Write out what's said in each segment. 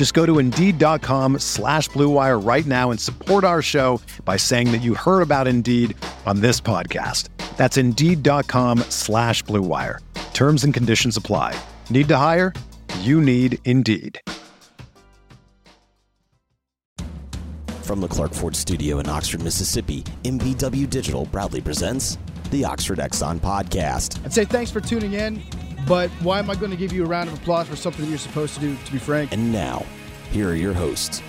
Just go to Indeed.com slash BlueWire right now and support our show by saying that you heard about Indeed on this podcast. That's Indeed.com slash BlueWire. Terms and conditions apply. Need to hire? You need Indeed. From the Clark Ford studio in Oxford, Mississippi, MBW Digital proudly presents the Oxford Exxon Podcast. I'd say thanks for tuning in, but why am I going to give you a round of applause for something you're supposed to do, to be frank? And now, here are your hosts,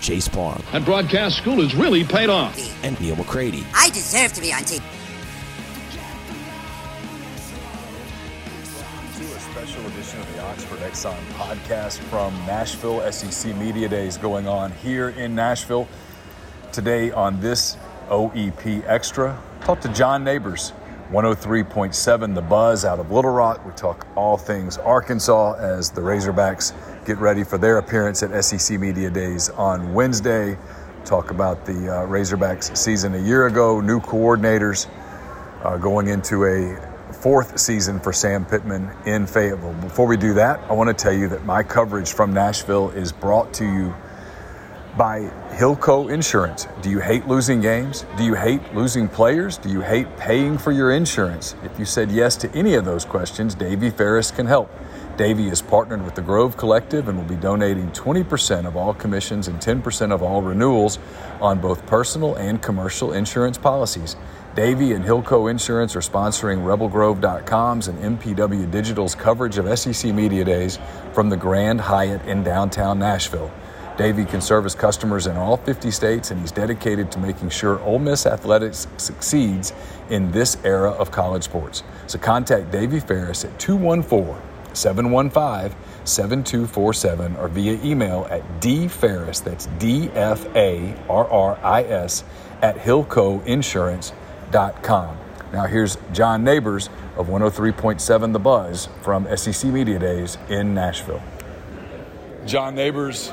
Chase Parham And broadcast school has really paid off. and Neal McCready. I deserve to be on TV. to a special edition of the Oxford Exxon podcast from Nashville. SEC Media Days going on here in Nashville. Today on this OEP Extra, talk to John Nabors, 103.7 The Buzz out of Little Rock. We talk all things Arkansas as the Razorbacks get ready for their appearance at SEC Media Days on Wednesday. Talk about the uh, Razorbacks season a year ago, new coordinators uh, going into a fourth season for Sam Pittman in Fayetteville. Before we do that, I want to tell you that my coverage from Nashville is brought to you by Hilco Insurance. Do you hate losing games? Do you hate losing players? Do you hate paying for your insurance? If you said yes to any of those questions, Davey Farris can help. Davey is partnered with the Grove Collective and will be donating 20% of all commissions and 10% of all renewals on both personal and commercial insurance policies. Davey and Hilco Insurance are sponsoring RebelGrove.com's and MPW Digital's coverage of SEC Media Days from the Grand Hyatt in downtown Nashville. Davey can service customers in all 50 states, and he's dedicated to making sure Ole Miss athletics succeeds in this era of college sports. So contact Davey Farris at 214 715 7247 or via email at dfarris, that's D F A R R I S, at hillcoinsurance.com. Now here's John Nabors of 103.7 The Buzz from SEC Media Days in Nashville. John Nabors,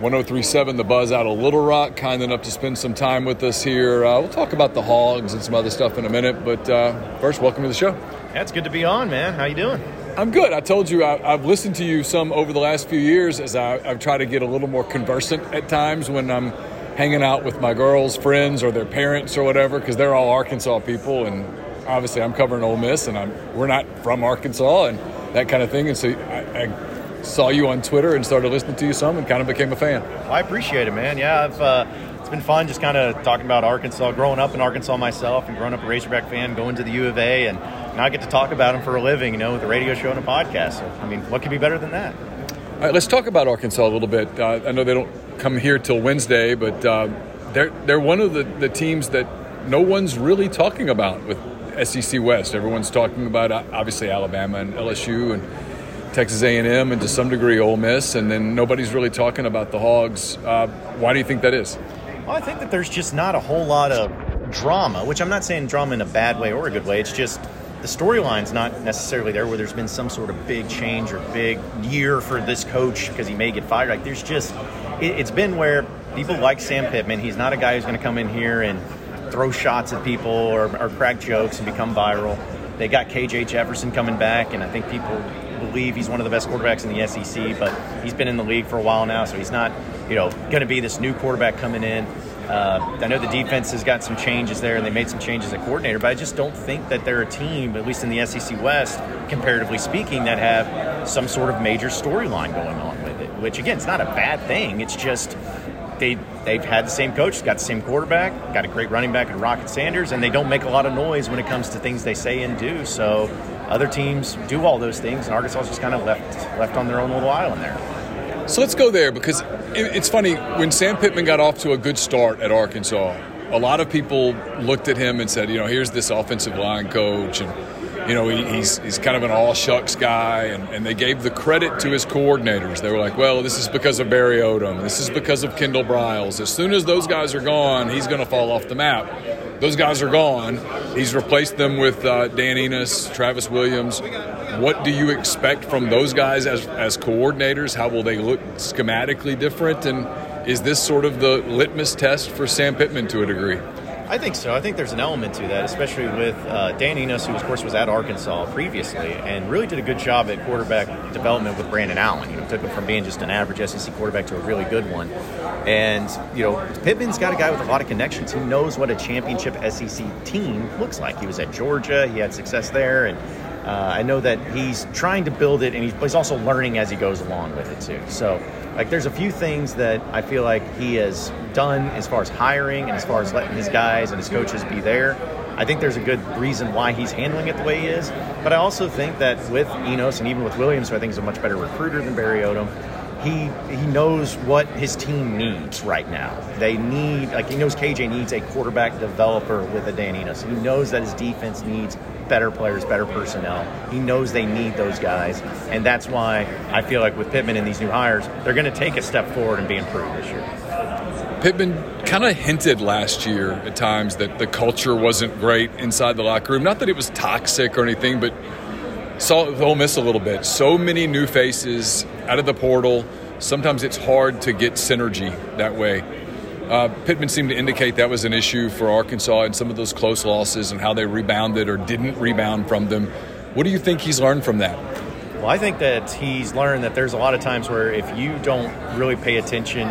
1037 The Buzz out of Little Rock, kind enough to spend some time with us here. Uh, we'll talk about the hogs and some other stuff in a minute, but uh, first, welcome to the show. That's good to be on, man. How you doing? I'm good. I told you I, I've listened to you some over the last few years as I, I've tried to get a little more conversant at times when I'm hanging out with my girls' friends or their parents or whatever, because they're all Arkansas people, and obviously I'm covering Ole Miss, and I'm we're not from Arkansas and that kind of thing, and so I, I saw you on Twitter and started listening to you some and kind of became a fan. I appreciate it, man. Yeah, I've, uh, it's been fun just kind of talking about Arkansas, growing up in Arkansas myself, and growing up a Razorback fan, going to the U of A, and now I get to talk about them for a living, you know, with a radio show and a podcast. So, I mean, what could be better than that? All right, let's talk about Arkansas a little bit. Uh, I know they don't come here till Wednesday, but uh, they're they're one of the, the teams that no one's really talking about with SEC West. Everyone's talking about uh, obviously Alabama and LSU and Texas A&M and to some degree Ole Miss, and then nobody's really talking about the Hogs. Uh, why do you think that is? Well, I think that there's just not a whole lot of drama, which I'm not saying drama in a bad way or a good way. It's just the storyline's not necessarily there where there's been some sort of big change or big year for this coach because he may get fired. Like there's just it, it's been where people like Sam Pittman. He's not a guy who's going to come in here and throw shots at people or, or crack jokes and become viral. They got KJ Jefferson coming back, and I think people believe he's one of the best quarterbacks in the SEC. But he's been in the league for a while now, so he's not, you know, going to be this new quarterback coming in. Uh, I know the defense has got some changes there, and they made some changes at coordinator, but I just don't think that they're a team, at least in the SEC West, comparatively speaking, that have some sort of major storyline going on with it. Which again, it's not a bad thing. It's just they they've had the same coach, got the same quarterback, got a great running back in Rocket Sanders, and they don't make a lot of noise when it comes to things they say and do. So other teams do all those things, and Arkansas just kind of left left on their own little island there. So let's go there because it's funny when Sam Pittman got off to a good start at Arkansas. A lot of people looked at him and said, you know, here's this offensive line coach, and you know, he, he's, he's kind of an all shucks guy, and, and they gave the credit to his coordinators. They were like, well, this is because of Barry Odom. This is because of Kendall Briles. As soon as those guys are gone, he's going to fall off the map. Those guys are gone. He's replaced them with uh, Dan Enos, Travis Williams. What do you expect from those guys as, as coordinators? How will they look schematically different? And is this sort of the litmus test for Sam Pittman to a degree? I think so. I think there's an element to that, especially with uh, Dan Enos, who of course was at Arkansas previously, and really did a good job at quarterback development with Brandon Allen. You know, took him from being just an average SEC quarterback to a really good one. And you know, Pittman's got a guy with a lot of connections. He knows what a championship SEC team looks like. He was at Georgia. He had success there, and uh, I know that he's trying to build it, and he's also learning as he goes along with it too. So like there's a few things that I feel like he has done as far as hiring and as far as letting his guys and his coaches be there. I think there's a good reason why he's handling it the way he is. But I also think that with Enos and even with Williams, who I think is a much better recruiter than Barry Odom, he he knows what his team needs right now. They need like he knows KJ needs a quarterback developer with a Dan Enos. He knows that his defense needs better players, better personnel. He knows they need those guys, and that's why I feel like with Pittman and these new hires, they're going to take a step forward and be improved this year. Pittman kind of hinted last year at times that the culture wasn't great inside the locker room. Not that it was toxic or anything, but saw Ole Miss a little bit. So many new faces out of the portal. Sometimes it's hard to get synergy that way. Uh, Pittman seemed to indicate that was an issue for Arkansas and some of those close losses and how they rebounded or didn't rebound from them. What do you think he's learned from that? Well, I think that he's learned that there's a lot of times where if you don't really pay attention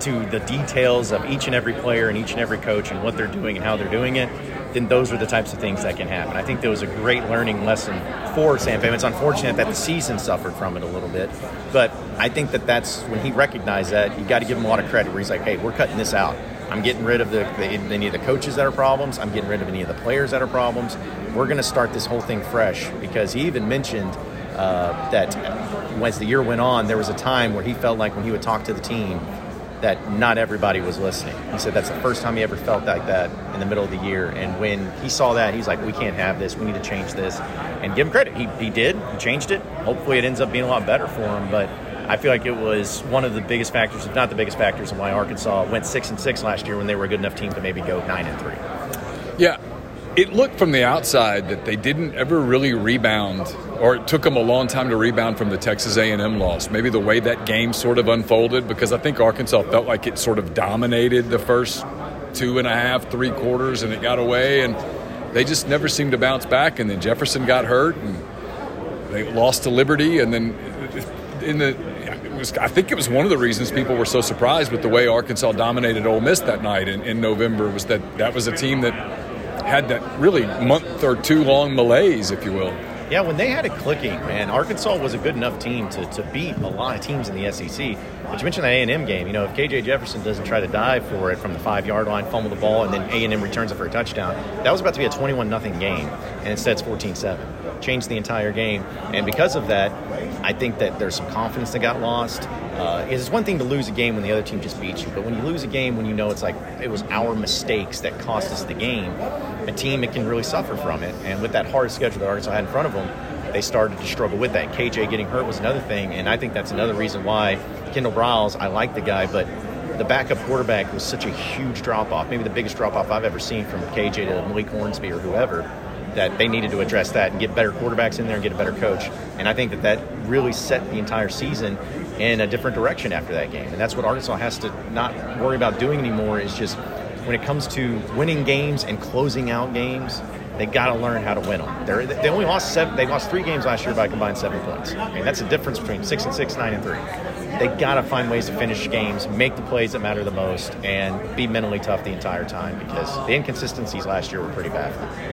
to the details of each and every player and each and every coach and what they're doing and how they're doing it, then those are the types of things that can happen. I think there was a great learning lesson for Sam Pittman. It's unfortunate that the season suffered from it a little bit, but I think that that's when he recognized that, you got to give him a lot of credit where he's like, hey, we're cutting this out. I'm getting rid of the, the, any of the coaches that are problems. I'm getting rid of any of the players that are problems. We're going to start this whole thing fresh because he even mentioned uh, that as the year went on, there was a time where he felt like when he would talk to the team, that not everybody was listening. He said that's the first time he ever felt like that in the middle of the year. And when he saw that, he's like, we can't have this. We need to change this. And give him credit. He, he did. He changed it. Hopefully, it ends up being a lot better for him. But I feel like it was one of the biggest factors, if not the biggest factors, in why Arkansas went six and six last year when they were a good enough team to maybe go nine and three. Yeah, it looked from the outside that they didn't ever really rebound or it took them a long time to rebound from the texas a&m loss maybe the way that game sort of unfolded because i think arkansas felt like it sort of dominated the first two and a half three quarters and it got away and they just never seemed to bounce back and then jefferson got hurt and they lost to liberty and then uh, in the was, I think it was one of the reasons people were so surprised with the way Arkansas dominated Ole Miss that night in, in November was that that was a team that had that really month or two long malaise, if you will. Yeah, when they had it clicking, man, Arkansas was a good enough team to, to beat a lot of teams in the SEC. But you mentioned the A&M game. You know, if KJ Jefferson doesn't try to dive for it from the five-yard line, fumble the ball, and then A&M returns it for a touchdown, that was about to be a 21 nothing game, and instead it's 14-7. Changed the entire game, and because of that, I think that there's some confidence that got lost. Uh, it's one thing to lose a game when the other team just beats you, but when you lose a game when you know it's like it was our mistakes that cost us the game, a team it can really suffer from it. And with that hard schedule that Arkansas had in front of them, they started to struggle with that. KJ getting hurt was another thing, and I think that's another reason why Kendall Briles. I like the guy, but the backup quarterback was such a huge drop off, maybe the biggest drop off I've ever seen from KJ to Malik Hornsby or whoever. That they needed to address that and get better quarterbacks in there and get a better coach. And I think that that really set the entire season in a different direction after that game. And that's what Arkansas has to not worry about doing anymore. Is just when it comes to winning games and closing out games, they got to learn how to win them. They're, they only lost seven. They lost three games last year by combined seven points. I mean, that's the difference between six and six, nine and three. They got to find ways to finish games, make the plays that matter the most, and be mentally tough the entire time because the inconsistencies last year were pretty bad.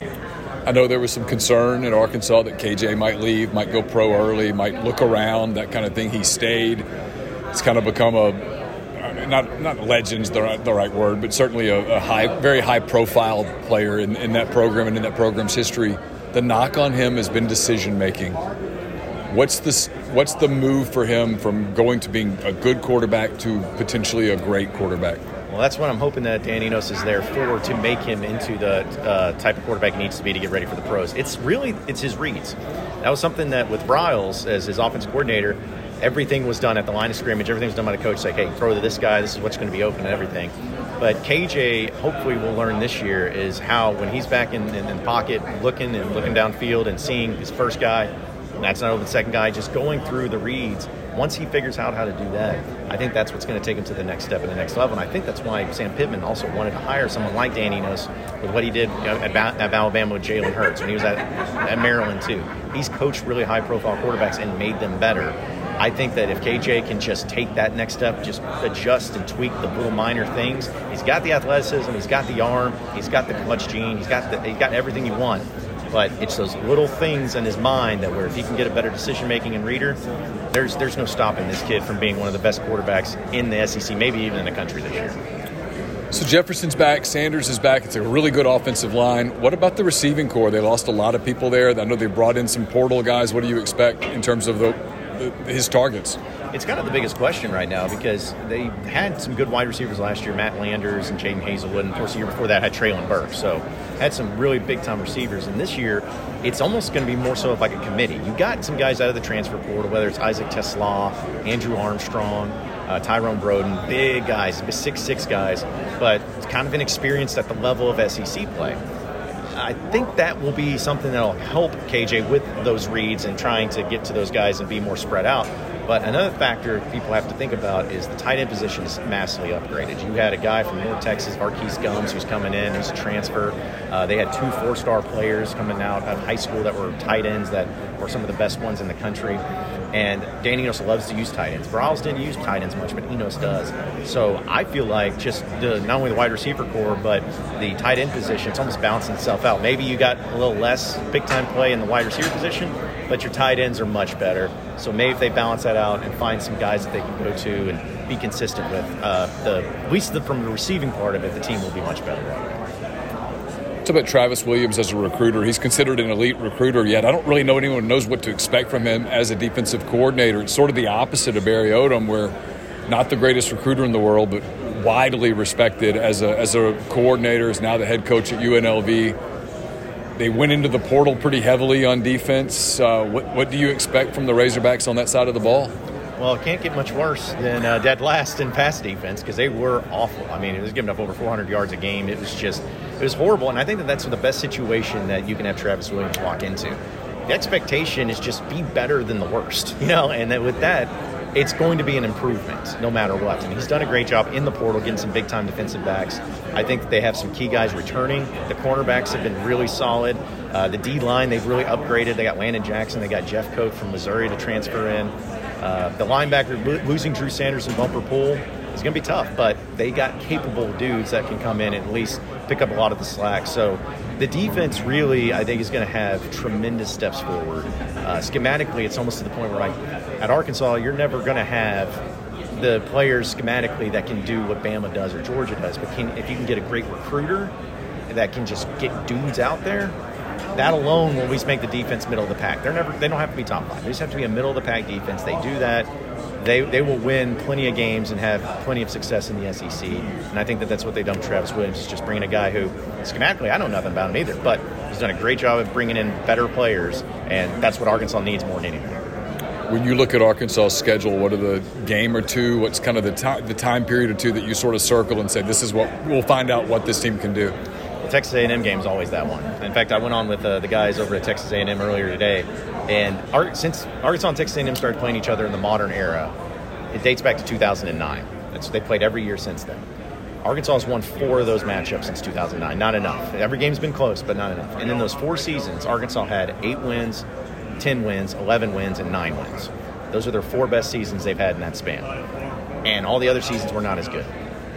I know there was some concern in Arkansas that KJ might leave, might go pro early, might look around, that kind of thing. He stayed. It's kind of become a not not legend's the right, the right word, but certainly a, a high, very high profile player in, in that program and in that program's history. The knock on him has been decision making. What's this? What's the move for him from going to being a good quarterback to potentially a great quarterback? Well, that's what I'm hoping that Dan Enos is there for to make him into the uh, type of quarterback he needs to be to get ready for the pros. It's really it's his reads. That was something that with Briles as his offensive coordinator, everything was done at the line of scrimmage. Everything was done by the coach. Like, hey, throw to this guy. This is what's going to be open and everything. But KJ, hopefully, will learn this year is how when he's back in, in, in pocket, looking and looking downfield and seeing his first guy, that's not the second guy, just going through the reads once he figures out how to do that, I think that's what's going to take him to the next step and the next level. And I think that's why Sam Pittman also wanted to hire someone like Dan Enos with what he did at, at Alabama with Jalen Hurts when he was at, at Maryland too. He's coached really high-profile quarterbacks and made them better. I think that if KJ can just take that next step, just adjust and tweak the little minor things, he's got the athleticism, he's got the arm, he's got the clutch gene, he's got the, he's got everything you want. But it's those little things in his mind that where if he can get a better decision making and reader, there's there's no stopping this kid from being one of the best quarterbacks in the SEC, maybe even in the country this year. So Jefferson's back, Sanders is back. It's a really good offensive line. What about the receiving corps? They lost a lot of people there. I know they brought in some portal guys. What do you expect in terms of the, the his targets? It's kind of the biggest question right now because they had some good wide receivers last year, Matt Landers and Jadon Haselwood, and of course the year before that had Treylon Burks. So had some really big time receivers. And this year, it's almost going to be more so of like a committee. You got some guys out of the transfer portal, whether it's Isaac TeSlaa, Andrew Armstrong, uh, Tyrone Broden, big guys, six six guys, but kind of inexperienced at the level of SEC play. I think that will be something that'll help KJ with those reads and trying to get to those guys and be more spread out. But another factor people have to think about is the tight end position is massively upgraded. You had a guy from North Texas, Var'Keyes Gumms, who's coming in, who's a transfer. Uh, they had two four star players coming out of high school that were tight ends that were some of the best ones in the country. And Dan Enos loves to use tight ends. Briles didn't use tight ends much, but Enos does. So I feel like just the, not only the wide receiver corps, but the tight end position, it's almost balancing itself out. Maybe you got a little less big time play in the wide receiver position, but your tight ends are much better. So maybe if they balance that out and find some guys that they can go to and be consistent with, uh, the at least the, from the receiving part of it, the team will be much better. Talk about Travis Williams as a recruiter. He's considered an elite recruiter, yet I don't really know anyone knows what to expect from him as a defensive coordinator. It's sort of the opposite of Barry Odom, where not the greatest recruiter in the world, but widely respected as a, as a coordinator, is now the head coach at UNLV they went into the portal pretty heavily on defense. Uh, what, what do you expect from the Razorbacks on that side of the ball? Well, it can't get much worse than uh, dead last in pass defense because they were awful. I mean, it was giving up over 400 yards a game. It was just, it was horrible. And I think that that's the best situation that you can have Travis Williams walk into. The expectation is just be better than the worst, you know. And that with that, it's going to be an improvement no matter what. And he's done a great job in the portal getting some big time defensive backs. I think they have some key guys returning. The cornerbacks have been really solid. Uh, the D line, they've really upgraded. They got Landon Jackson, they got Jeffcoat from Missouri to transfer in. Uh, the linebacker, lo- losing Drew Sanders and Bumper Pool is going to be tough, but they got capable dudes that can come in and at least pick up a lot of the slack. So the defense really, I think, is going to have tremendous steps forward. Uh, schematically, it's almost to the point where, like, at Arkansas, you're never going to have the players schematically that can do what Bama does or Georgia does. But can, if you can get a great recruiter that can just get dudes out there, that alone will at least make the defense middle of the pack. They're never, they don't have to be top five. They just have to be a middle of the pack defense. They do that they, they will win plenty of games and have plenty of success in the SEC. And I think that that's what they've done with Travis Williams, is just bringing a guy who, schematically, I know nothing about him either, but he's done a great job of bringing in better players, and that's what Arkansas needs more than anything. When you look at Arkansas's schedule, what are the game or two? What's kind of the time, the time period or two that you sort of circle and say, this is what we'll find out what this team can do? The Texas A&M game is always that one. In fact, I went on with uh, the guys over at Texas A&M earlier today, and Ar- since Arkansas and Texas A&M started playing each other in the modern era, it dates back to 2009. It's, they played every year since then. Arkansas has won four of those matchups since 2009. Not enough. Every game's been close, but not enough. And in those four seasons, Arkansas had eight wins, 10 wins, 11 wins, and nine wins. Those are their four best seasons they've had in that span. And all the other seasons were not as good.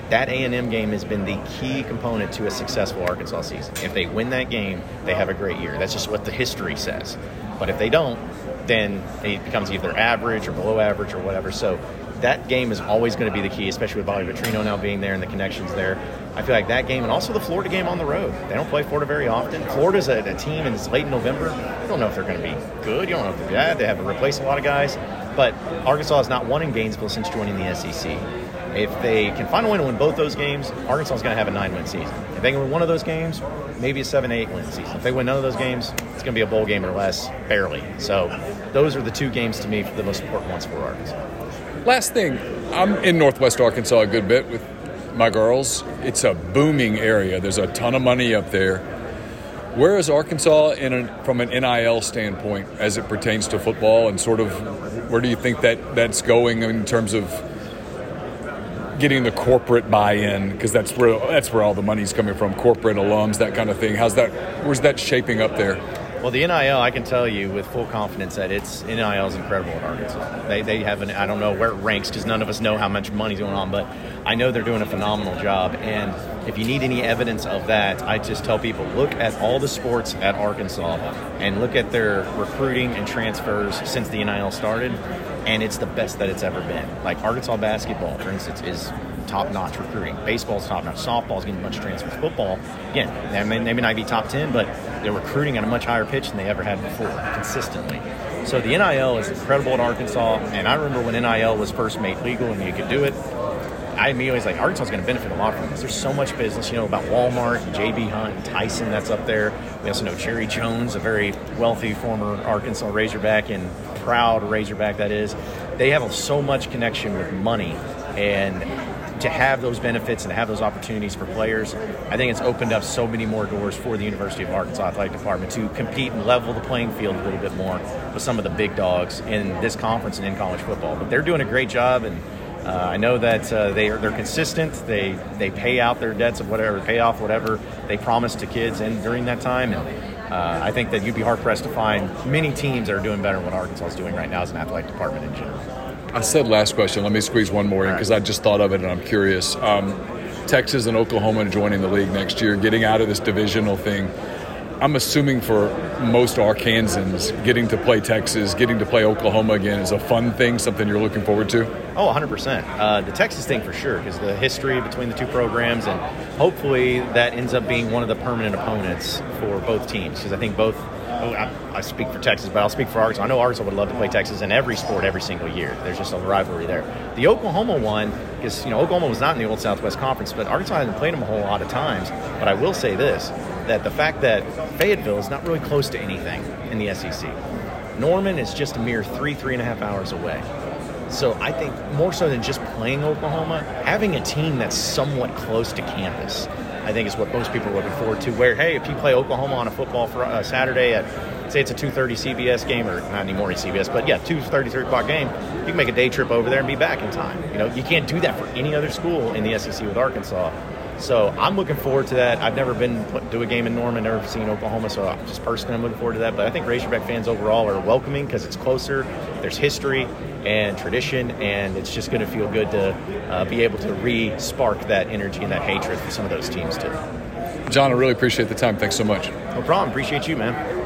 That A&M game has been the key component to a successful Arkansas season. If they win that game, they have a great year. That's just what the history says. But if they don't, then it becomes either average or below average or whatever. So that game is always going to be the key, especially with Bobby Petrino now being there and the connections there. I feel like that game and also the Florida game on the road. They don't play Florida very often. Florida's a, a team and it's late in November. You don't know if they're going to be good. You don't know if they're bad. They have to replace a lot of guys. But Arkansas has not won in Gainesville since joining the SEC. If they can find a way to win both those games, Arkansas is going to have a nine-win season. If they can win one of those games, maybe a seven, eight-win season. If they win none of those games, it's going to be a bowl game or less, barely. So those are the two games to me, the most important ones for Arkansas. Last thing, I'm in Northwest Arkansas a good bit with my girls. It's a booming area. There's a ton of money up there. Where is Arkansas in a, from an NIL standpoint as it pertains to football, and sort of where do you think that that's going in terms of getting the corporate buy-in? Because that's where that's where all the money's coming from, corporate alums, that kind of thing. How's that? Where's that shaping up there? Well, the NIL, I can tell you with full confidence that it's NIL is incredible at Arkansas. They, they have an, I don't know where it ranks because none of us know how much money's going on, but I know they're doing a phenomenal job. And if you need any evidence of that, I just tell people look at all the sports at Arkansas and look at their recruiting and transfers since the NIL started, and it's the best that it's ever been. Like Arkansas basketball, for instance, is top notch recruiting. Baseball's top notch. Softball's getting a bunch of transfers. Football, again, they may, they may not be top 10, but they're recruiting at a much higher pitch than they ever had before, consistently. So the NIL is incredible at Arkansas, and I remember when NIL was first made legal and you could do it. I immediately was like, Arkansas is going to benefit a lot from this. There's so much business, you know, about Walmart, JB Hunt, Tyson that's up there. We also know Jerry Jones, a very wealthy former Arkansas Razorback and proud Razorback that is. They have so much connection with money, and to have those benefits and have those opportunities for players, I think it's opened up so many more doors for the University of Arkansas Athletic Department to compete and level the playing field a little bit more with some of the big dogs in this conference and in college football. But they're doing a great job, and uh, I know that uh, they are they're consistent. They they pay out their debts of whatever, pay off whatever they promised to kids, and during that time, and uh, I think that you'd be hard pressed to find many teams that are doing better than what Arkansas is doing right now as an athletic department in general. I said last question. Let me squeeze one more in because I just thought of it and I'm curious. Um, Texas and Oklahoma joining the league next year, getting out of this divisional thing. I'm assuming for most Arkansans, getting to play Texas, getting to play Oklahoma again is a fun thing, something you're looking forward to. Oh, 100%. Uh, the Texas thing for sure, because the history between the two programs, and hopefully that ends up being one of the permanent opponents for both teams, because I think both. Oh, I, I, speak for Texas, but I'll speak for Arkansas. I know Arkansas would love to play Texas in every sport every single year. There's just a rivalry there. The Oklahoma one, because you know Oklahoma was not in the old Southwest Conference, but Arkansas hasn't played them a whole lot of times. But I will say this: that the fact that Fayetteville is not really close to anything in the SEC. Norman is just a mere three, three and a half hours away. So I think more so than just playing Oklahoma, having a team that's somewhat close to campus, I think is what most people are looking forward to. Where hey, if you play Oklahoma on a football for, uh, Saturday at say it's a 2:30 CBS game or not anymore CBS, but yeah, 2:30 3 o'clock game. You can make a day trip over there and be back in time. You know, you can't do that for any other school in the SEC with Arkansas. So I'm looking forward to that. I've never been to a game in Norman, never seen Oklahoma, so just personally I'm looking forward to that. But I think Razorback fans overall are welcoming because it's closer. There's history and tradition, and it's just going to feel good to uh, be able to re-spark that energy and that hatred for some of those teams too. John, I really appreciate the time. Thanks so much. No problem. Appreciate you, man.